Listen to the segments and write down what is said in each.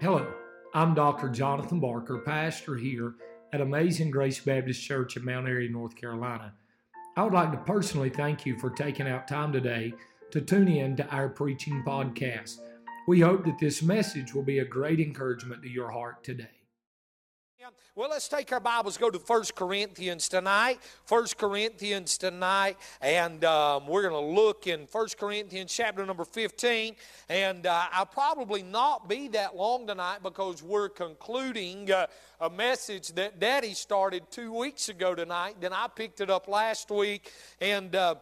Hello, I'm Dr. Jonathan Barker, pastor here at Amazing Grace Baptist Church in Mount Airy, North Carolina. I would like to personally thank you for taking out time today to tune in to our preaching podcast. We hope that this message will be a great encouragement to your heart today. Well, let's take our Bibles, go to 1 Corinthians tonight. 1 Corinthians tonight, and um, we're going to look in 1 Corinthians chapter number 15. And uh, I'll probably not be that long tonight because we're concluding uh, a message that Daddy started two weeks ago tonight. Then I picked it up last week, and uh,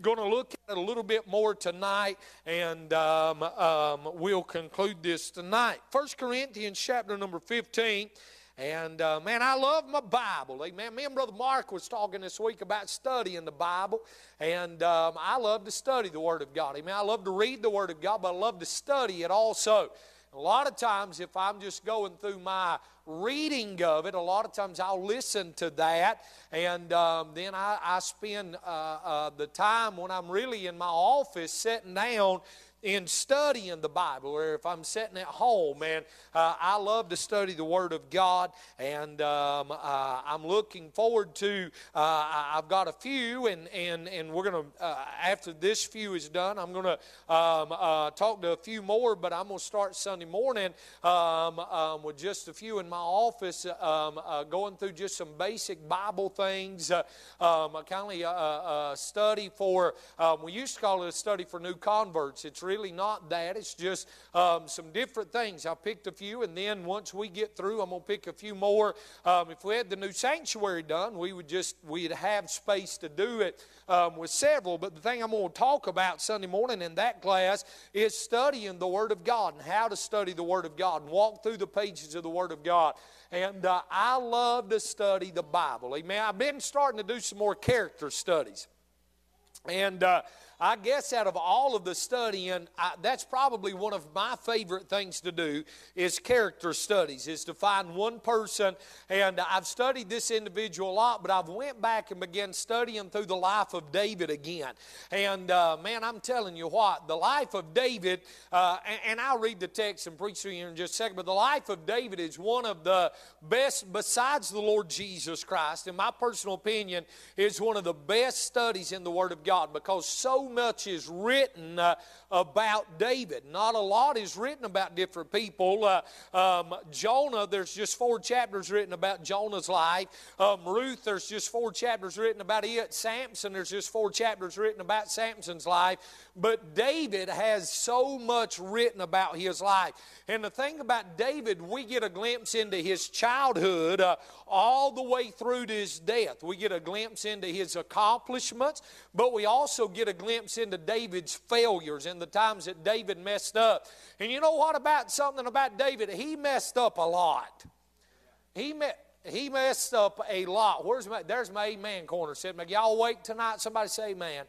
going to look at it a little bit more tonight and um, um, we'll conclude this tonight 1 corinthians chapter number 15 and uh, man, I love my Bible. Amen. Me and Brother Mark was talking this week about studying the Bible, and um, I love to study the Word of God. Amen. I love to read the Word of God, but I love to study it also. A lot of times, if I'm just going through my reading of it, a lot of times I'll listen to that, and um, then I, I spend uh, uh, the time when I'm really in my office sitting down in studying the Bible, or if I'm sitting at home, man, uh, I love to study the Word of God, and um, uh, I'm looking forward to. Uh, I've got a few, and and and we're gonna uh, after this few is done, I'm gonna um, uh, talk to a few more, but I'm gonna start Sunday morning um, um with just a few in my office, um, uh, going through just some basic Bible things, um, kind of a, study for. we used to call it a study for new converts. It's really really not that. It's just um, some different things. I picked a few, and then once we get through, I'm going to pick a few more. Um, if we had the new sanctuary done, we would just we'd have space to do it um, with several. But the thing I'm going to talk about Sunday morning in that class is studying the Word of God and how to study the Word of God and walk through the pages of the Word of God. And uh, I love to study the Bible. Amen. I've been starting to do some more character studies. And uh, I guess out of all of the studying, I, that's probably one of my favorite things to do is character studies, is to find one person. And I've studied this individual a lot, but I've went back and began studying through the life of David again. And uh, man, I'm telling you what, the life of David, uh, and, and, I'll read the text and preach to you in just a second, but the life of David is one of the best, besides the Lord Jesus Christ, in my personal opinion, is one of the best studies in the Word of God because so much is written uh, about David. Not a lot is written about different people. Uh, um, Jonah, there's just four chapters written about Jonah's life. Um, Ruth, there's just four chapters written about it. Samson, there's just four chapters written about Samson's life. But David has so much written about his life. And the thing about David, we get a glimpse into his childhood uh, all the way through to his death. We get a glimpse into his accomplishments, but we also get a glimpse into David's failures and the times that David messed up. And you know what about something about David? He messed up a lot. He met he messed up a lot. Where's my, there's my amen corner. Said, y'all wait tonight. Somebody say amen.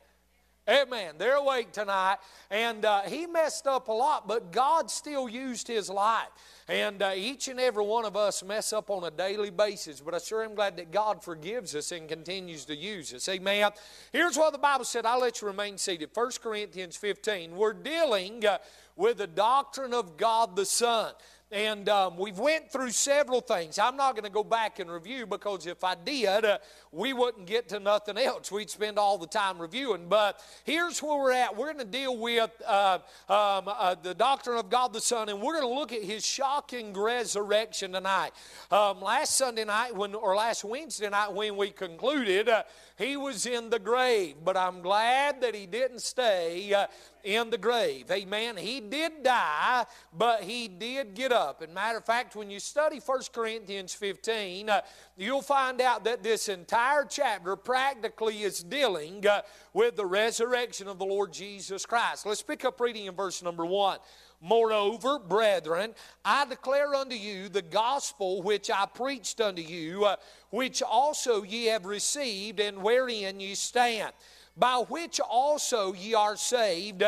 Amen. They're awake tonight. And uh, he messed up a lot, but God still used his life. And uh, each and every one of us mess up on a daily basis, but I sure am glad that God forgives us and continues to use us. Amen. Here's what the Bible said. I'll let you remain seated. 1 Corinthians 15. We're dealing uh, with the doctrine of God the Son. And um, we've went through several things. I'm not going to go back and review because if I did, uh, we wouldn't get to nothing else. We'd spend all the time reviewing. But here's where we're at. We're going to deal with uh, um, uh, the doctrine of God the Son, and we're going to look at His shocking resurrection tonight. Um, last Sunday night, when or last Wednesday night, when we concluded, uh, He was in the grave. But I'm glad that He didn't stay uh, in the grave. Amen. He did die, but he did get up. And matter of fact, when you study 1 Corinthians 15, uh, you'll find out that this entire chapter practically is dealing uh, with the resurrection of the Lord Jesus Christ. Let's pick up reading in verse number 1. Moreover, brethren, I declare unto you the gospel which I preached unto you, uh, which also ye have received, and wherein ye stand by which also ye are saved,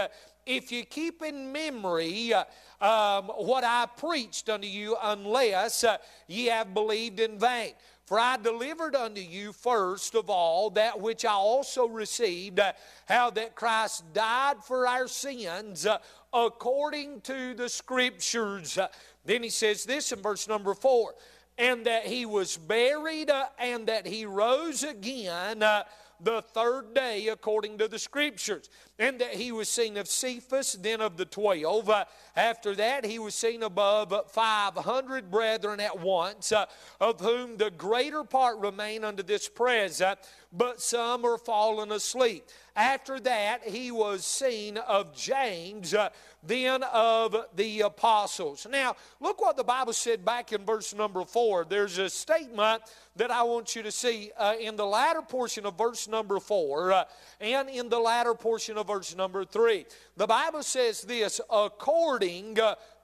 if you keep in memory uh, um, what I preached unto you, unless uh, ye have believed in vain. For I delivered unto you first of all that which I also received, uh, how that Christ died for our sins uh, according to the Scriptures. Uh, then he says this in verse number four and that he was buried uh, and that he rose again uh, the third day according to the scriptures and that he was seen of cephas then of the twelve uh, after that he was seen above 500 brethren at once uh, of whom the greater part remain unto this present but some are fallen asleep after that, he was seen of James, uh, then of the apostles. Now, look what the Bible said back in verse number four. There's a statement that I want you to see uh, in the latter portion of verse number four uh, and in the latter portion of verse number three. The Bible says this according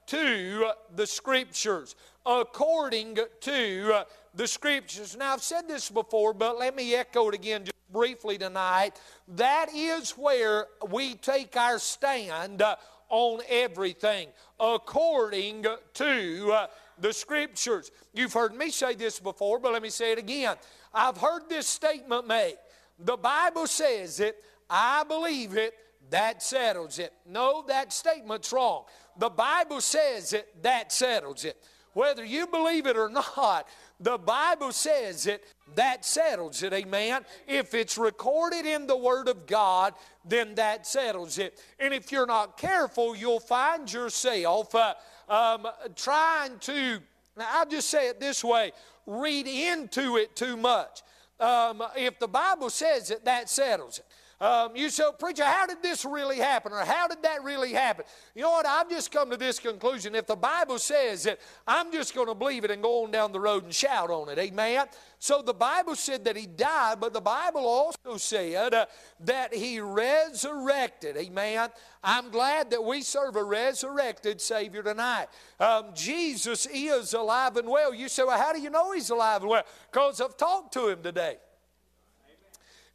to the Scriptures. According to the Scriptures. Now, I've said this before, but let me echo it again just briefly tonight. That is where we take our stand on everything according to the Scriptures. You've heard me say this before, but let me say it again. I've heard this statement made. The Bible says it, I believe it, that settles it. No, that statement's wrong. The Bible says it, that settles it. Whether you believe it or not, the Bible says it, that settles it, amen. If it's recorded in the Word of God, then that settles it. And if you're not careful, you'll find yourself uh, um, trying to, now I'll just say it this way read into it too much. Um, if the Bible says it, that settles it. Um, you say, preacher, how did this really happen? Or how did that really happen? You know what? I've just come to this conclusion. If the Bible says it, I'm just going to believe it and go on down the road and shout on it. Amen? So the Bible said that he died, but the Bible also said uh, that he resurrected. Amen? I'm glad that we serve a resurrected Savior tonight. Um, Jesus is alive and well. You say, well, how do you know he's alive and well? Because I've talked to him today.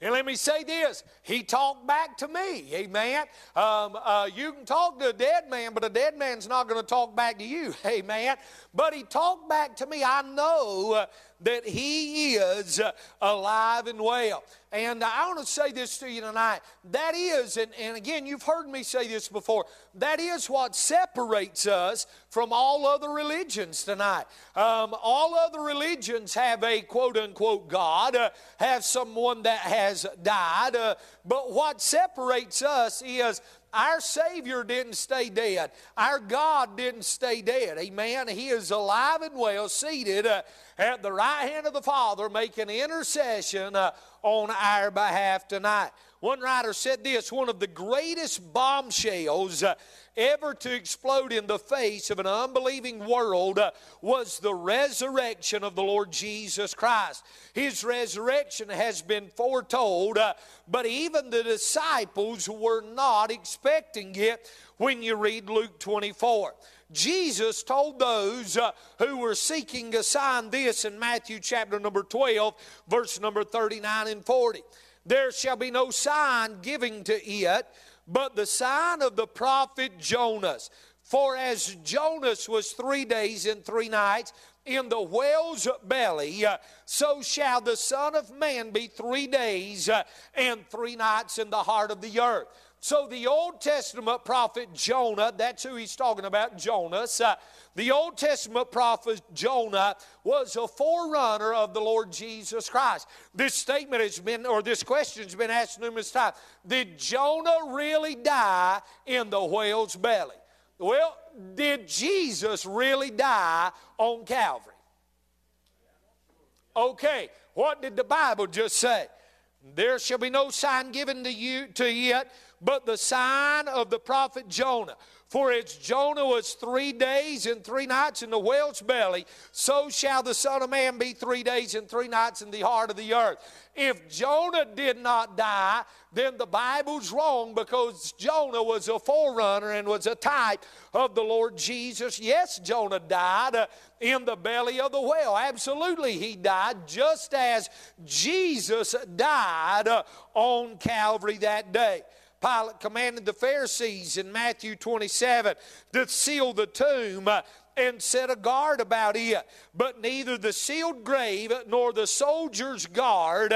And let me say this He talked back to me. Amen. Um, uh, you can talk to a dead man, but a dead man's not going to talk back to you. Amen. But He talked back to me. I know uh, that He is uh, alive and well. And I want to say this to you tonight. That is, and, and again, you've heard me say this before, that is what separates us from all other religions tonight. Um, all other religions have a quote unquote God, uh, have someone that has died, uh, but what separates us is our Savior didn't stay dead. Our God didn't stay dead. Amen. He is alive and well, seated uh, at the right hand of the Father, making intercession uh, on our behalf tonight. One writer said this one of the greatest bombshells uh, ever to explode in the face of an unbelieving world uh, was the resurrection of the Lord Jesus Christ. His resurrection has been foretold, uh, but even the disciples were not expecting it when you read Luke 24. Jesus told those uh, who were seeking a sign this in Matthew chapter number 12, verse number 39 and 40. There shall be no sign giving to it, but the sign of the prophet Jonas. For as Jonas was three days and three nights in the whale's belly, uh, so shall the Son of Man be three days uh, and three nights in the heart of the earth. So the Old Testament prophet Jonah, that's who he's talking about, Jonas. Uh, the Old Testament prophet Jonah was a forerunner of the Lord Jesus Christ. This statement has been, or this question has been asked numerous times. Did Jonah really die in the whale's belly? Well, did Jesus really die on Calvary? Okay, what did the Bible just say? There shall be no sign given to you to yet but the sign of the prophet Jonah. For as Jonah was three days and three nights in the whale's belly, so shall the Son of Man be three days and three nights in the heart of the earth. If Jonah did not die, then the Bible's wrong because Jonah was a forerunner and was a type of the Lord Jesus. Yes, Jonah died uh, in the belly of the whale. Absolutely, he died just as Jesus died uh, on Calvary that day. Pilate commanded the Pharisees in Matthew 27 to seal the tomb uh, and set a guard about it. But neither the sealed grave nor the soldier's guard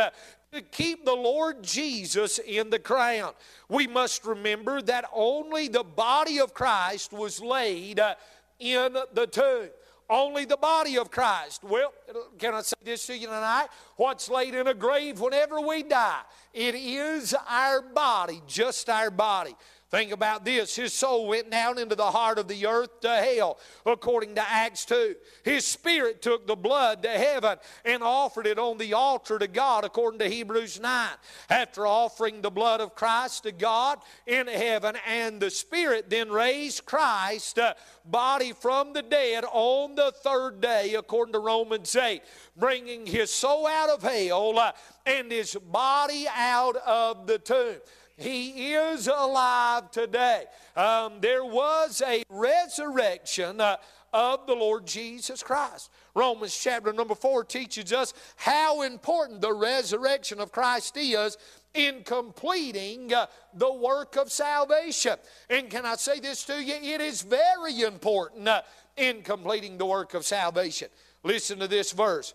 to keep the Lord Jesus in the crown. We must remember that only the body of Christ was laid uh, in the tomb. Only the body of Christ. Well, can I say this to you tonight? What's laid in a grave whenever we die? It is our body, just our body. Think about this. His soul went down into the heart of the earth to hell, according to Acts 2. His spirit took the blood to heaven and offered it on the altar to God, according to Hebrews 9. After offering the blood of Christ to God in heaven, and the spirit then raised Christ's body from the dead on the third day, according to Romans 8, bringing his soul out of hell uh, and his body out of the tomb. He is alive today. Um, there was a resurrection uh, of the Lord Jesus Christ. Romans chapter number 4 teaches us how important the resurrection of Christ is in completing uh, the work of salvation. And can I say this to you? It is very important uh, in completing the work of salvation. Listen to this verse.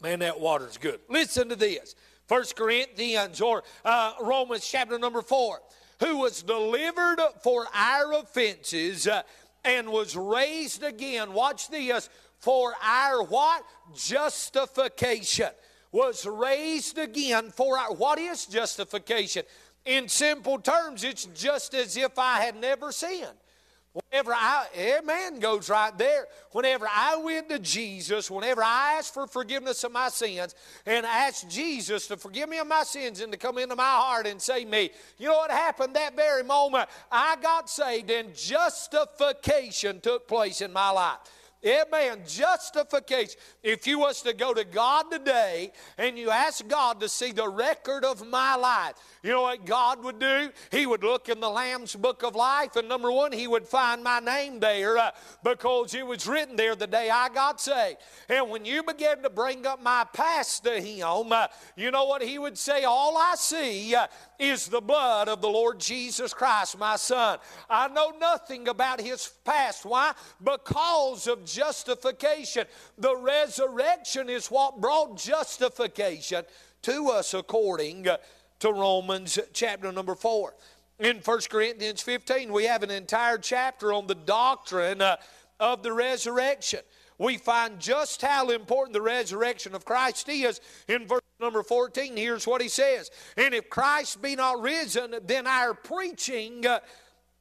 Man, that water's good. Listen to this. First Corinthians or uh, Romans chapter number 4, who was delivered for our offenses uh, and was raised again. Watch this for our what? Justification. Was raised again for our what is justification? In simple terms, it's just as if I had never sinned. Whenever I, amen, goes right there. Whenever I went to Jesus, whenever I asked for forgiveness of my sins and asked Jesus to forgive me of my sins and to come into my heart and save me, you know what happened that very moment? I got saved and justification took place in my life. Amen. Justification. If you was to go to God today and you ask God to see the record of my life, you know what God would do? He would look in the Lamb's book of life, and number one, He would find my name there uh, because it was written there the day I got saved. And when you begin to bring up my past to Him, uh, you know what He would say? All I see uh, is the blood of the Lord Jesus Christ, my Son. I know nothing about His past. Why? Because of justification. The resurrection is what brought justification to us according to Romans chapter number 4. In 1 Corinthians 15, we have an entire chapter on the doctrine uh, of the resurrection. We find just how important the resurrection of Christ is in verse number 14. Here's what he says And if Christ be not risen, then our preaching uh,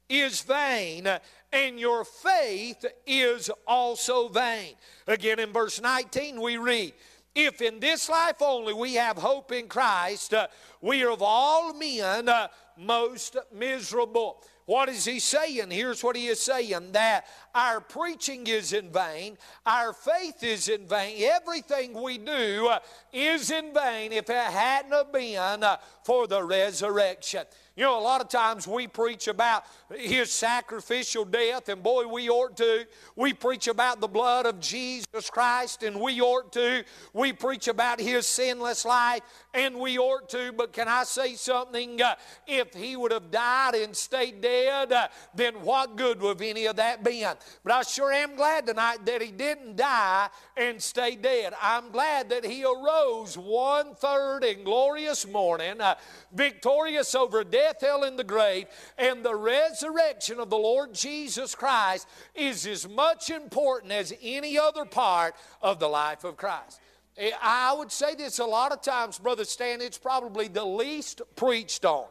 is vain, and your faith is also vain. Again, in verse 19, we read, if in this life only we have hope in Christ, uh, we are of all men uh, most miserable. What is he saying? Here's what he is saying that our preaching is in vain, our faith is in vain, everything we do uh, is in vain if it hadn't been for the resurrection. You know, a lot of times we preach about his sacrificial death, and boy, we ought to. We preach about the blood of Jesus Christ, and we ought to. We preach about his sinless life, and we ought to. But can I say something? Uh, if he would have died and stayed dead, uh, then what good would any of that been? But I sure am glad tonight that he didn't die and stay dead. I'm glad that he arose one third in glorious morning, uh, victorious over death death, hell, and the grave, and the resurrection of the Lord Jesus Christ is as much important as any other part of the life of Christ. Eh, I would say this a lot of times, Brother Stan, it's probably the least preached on.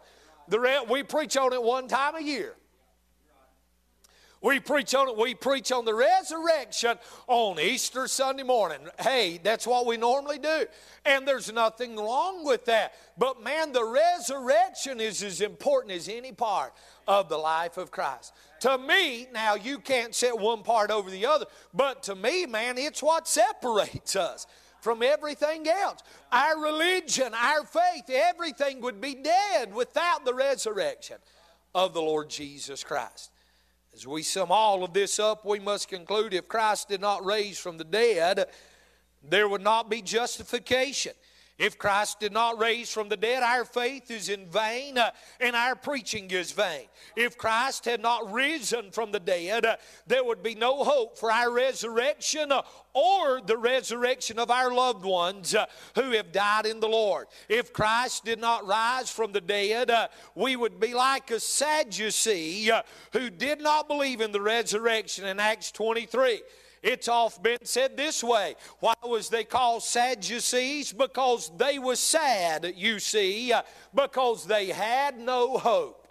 The re- we preach on it one time a year. We preach on. We preach on the resurrection on Easter Sunday morning. Hey, that's what we normally do. And there's nothing wrong with that. But man, the resurrection is as important as any part of the life of Christ. To me, now you can't set one part over the other, but to me, man, it's what separates us from everything else. Our religion, our faith, everything would be dead without the resurrection of the Lord Jesus Christ. As we sum all of this up, we must conclude if Christ did not raise from the dead, there would not be justification. If Christ did not raise from the dead, our faith is in vain uh, and our preaching is vain. If Christ had not risen from the dead, uh, there would be no hope for our resurrection uh, or the resurrection of our loved ones uh, who have died in the Lord. If Christ did not rise from the dead, uh, we would be like a Sadducee uh, who did not believe in the resurrection in Acts 23. It's often been said this way. Why was they called Sadducees? Because they were sad, you see, uh, because they had no hope.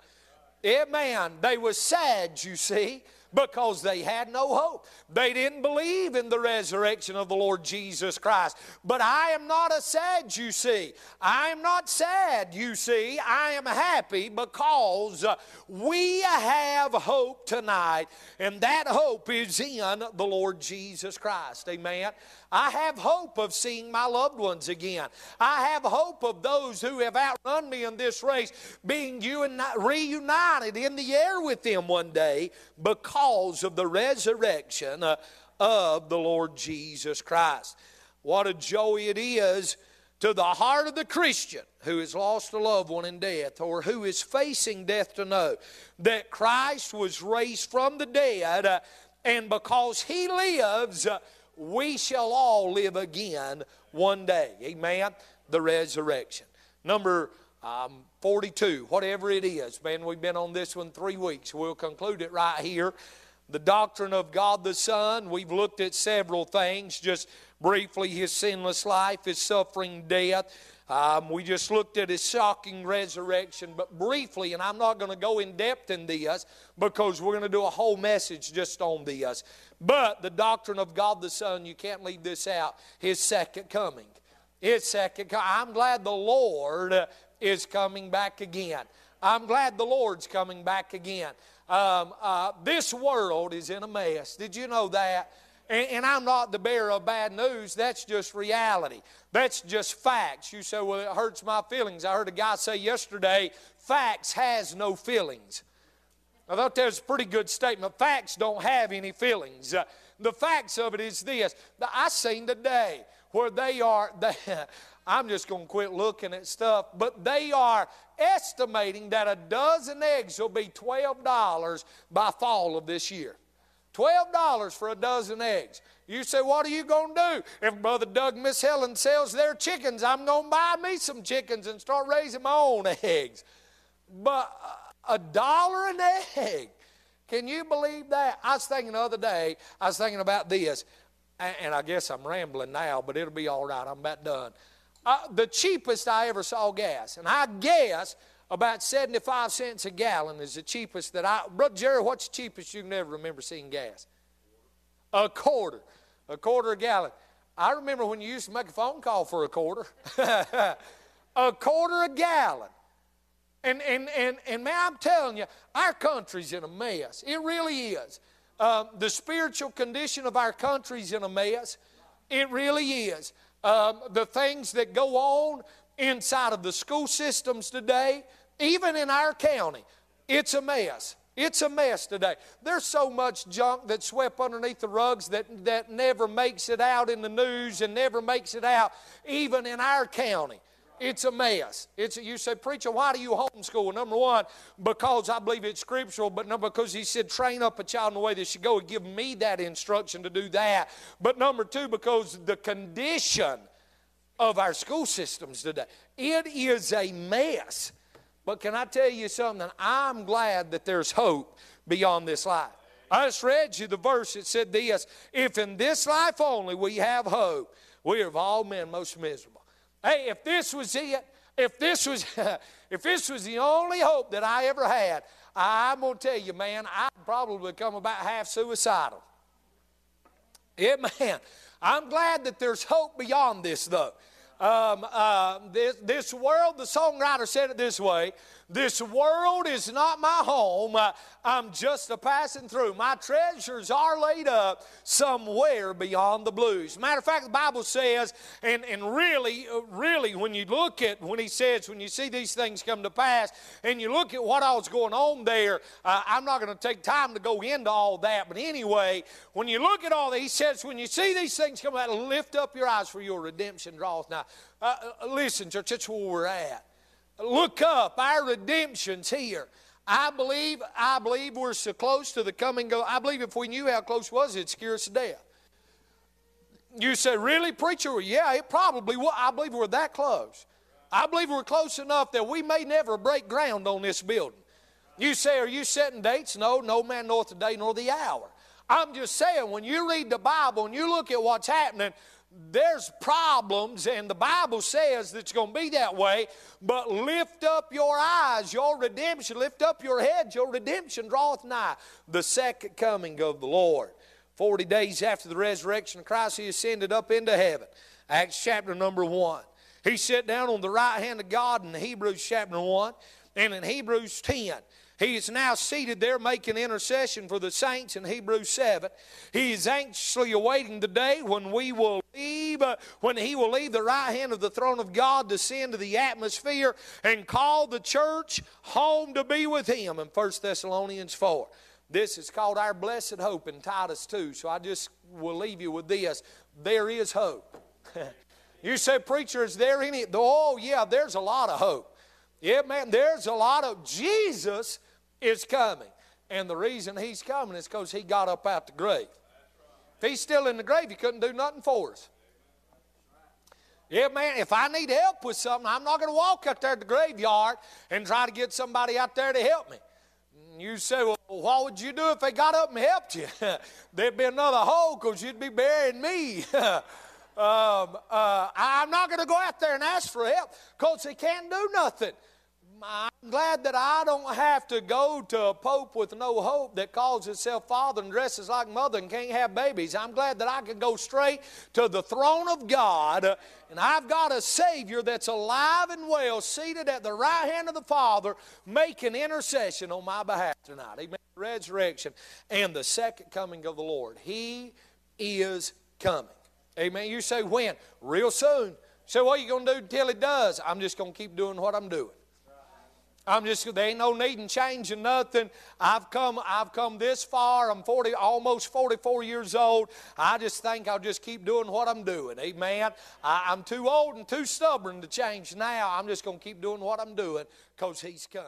Amen. They were sad, you see, because they had no hope. They didn't believe in the resurrection of the Lord Jesus Christ. But I am not a sad, you see. I am not sad, you see. I am happy because uh, we have hope tonight, and that hope is in the Lord Jesus Christ. Amen. I have hope of seeing my loved ones again. I have hope of those who have outrun me in this race being reunited in the air with them one day because of the resurrection uh, of the Lord Jesus Christ. What a joy it is to the heart of the Christian who has lost a loved one in death or who is facing death to know that Christ was raised from the dead, uh, and because he lives, uh, we shall all live again one day. Amen. The resurrection. Number um, 42, whatever it is. Man, we've been on this one three weeks. We'll conclude it right here. The doctrine of God the Son. We've looked at several things, just briefly his sinless life, his suffering death. Um, we just looked at his shocking resurrection, but briefly, and I'm not going to go in depth in this because we're going to do a whole message just on this. But the doctrine of God the Son, you can't leave this out, his second coming. His second coming. I'm glad the Lord is coming back again. I'm glad the Lord's coming back again. Um, uh, this world is in a mess. Did you know that? And, and, I'm not the bearer of bad news. That's just reality. That's just facts. You say, well, it hurts my feelings. I heard a guy say yesterday, facts has no feelings. I thought that was a pretty good statement. Facts don't have any feelings. Uh, the facts of it is this. I seen today where they are, they, I'm just going to quit looking at stuff, but they are estimating that a dozen eggs will be $12 by fall of this year. $12 for a dozen eggs. You say, what are you going to do? If Brother Doug and Miss Helen sells their chickens, I'm going to buy me some chickens and start raising my own eggs. But a dollar an egg. Can you believe that? I was thinking the other day, I was thinking about this, and I guess I'm rambling now, but it'll be all right. I'm about done. Uh, the cheapest I ever saw gas, and I guess about 75 cents a gallon is the cheapest that I. Brother Jerry, what's the cheapest you can ever remember seeing gas? A quarter. A quarter a gallon. I remember when you used to make a phone call for a quarter. a quarter a gallon. And, and, and, and man, I'm telling you, our country's in a mess. It really is. Um, the spiritual condition of our country's in a mess. It really is. Um, the things that go on inside of the school systems today, even in our county, it's a mess. It's a mess today. There's so much junk that's swept underneath the rugs that, that never makes it out in the news and never makes it out even in our county. It's a mess. It's a, you say, preacher, why do you homeschool? Number one, because I believe it's scriptural, but number because he said, train up a child in the way they should go. and give me that instruction to do that. But number two, because the condition of our school systems today. It is a mess. But can I tell you something? I'm glad that there's hope beyond this life. I just read you the verse that said this If in this life only we have hope, we are of all men most miserable. Hey, if this was it, if this was if this was the only hope that I ever had, I'm gonna tell you, man, I'd probably become about half suicidal. Yeah, man. I'm glad that there's hope beyond this, though. Um, uh, this, this world, the songwriter said it this way This world is not my home. I'm just a passing through. My treasures are laid up somewhere beyond the blues. Matter of fact, the Bible says, and, and really, really, when you look at, when he says, when you see these things come to pass, and you look at what all's going on there, uh, I'm not going to take time to go into all that, but anyway, when you look at all that, he says, when you see these things come out, lift up your eyes for your redemption draweth nigh. Uh, uh, listen, church, that's where we're at. Look up, our redemption's here. I believe, I believe we're so close to the coming. Go. I believe if we knew how close it was, it'd scare us to death. You say, really, preacher? Well, yeah, it probably will. I believe we're that close. I believe we're close enough that we may never break ground on this building. You say, are you setting dates? No, no man knoweth the day nor the hour. I'm just saying, when you read the Bible and you look at what's happening, there's problems, and the Bible says it's going to be that way. But lift up your eyes, your redemption, lift up your heads, your redemption draweth nigh, the second coming of the Lord. Forty days after the resurrection of Christ, he ascended up into heaven. Acts chapter number one. He sat down on the right hand of God in Hebrews chapter 1 and in Hebrews 10. He is now seated there making intercession for the saints in Hebrews 7. He is anxiously awaiting the day when we will leave, uh, when he will leave the right hand of the throne of God, descend to the atmosphere, and call the church home to be with him in 1 Thessalonians 4. This is called our blessed hope in Titus 2. So I just will leave you with this. There is hope. you say, Preacher, is there any? Oh, yeah, there's a lot of hope. Yeah, man, there's a lot of Jesus is coming. And the reason he's coming is because he got up out the grave. If he's still in the grave, he couldn't do nothing for us. Yeah, man, if I need help with something, I'm not going to walk out there to the graveyard and try to get somebody out there to help me. You say, well, what would you do if they got up and helped you? There'd be another hole because you'd be burying me. um, uh, I'm not going to go out there and ask for help because they can't do nothing. I'm glad that I don't have to go to a pope with no hope that calls himself father and dresses like mother and can't have babies. I'm glad that I can go straight to the throne of God and I've got a Savior that's alive and well, seated at the right hand of the Father, making intercession on my behalf tonight. Amen. Resurrection and the second coming of the Lord. He is coming. Amen. You say when? Real soon. So what are you going to do until He does? I'm just going to keep doing what I'm doing. I'm just there ain't no need in changing nothing. I've come I've come this far. I'm 40 almost 44 years old. I just think I'll just keep doing what I'm doing. Amen. I, I'm too old and too stubborn to change now. I'm just to keep doing what I'm doing because he's coming.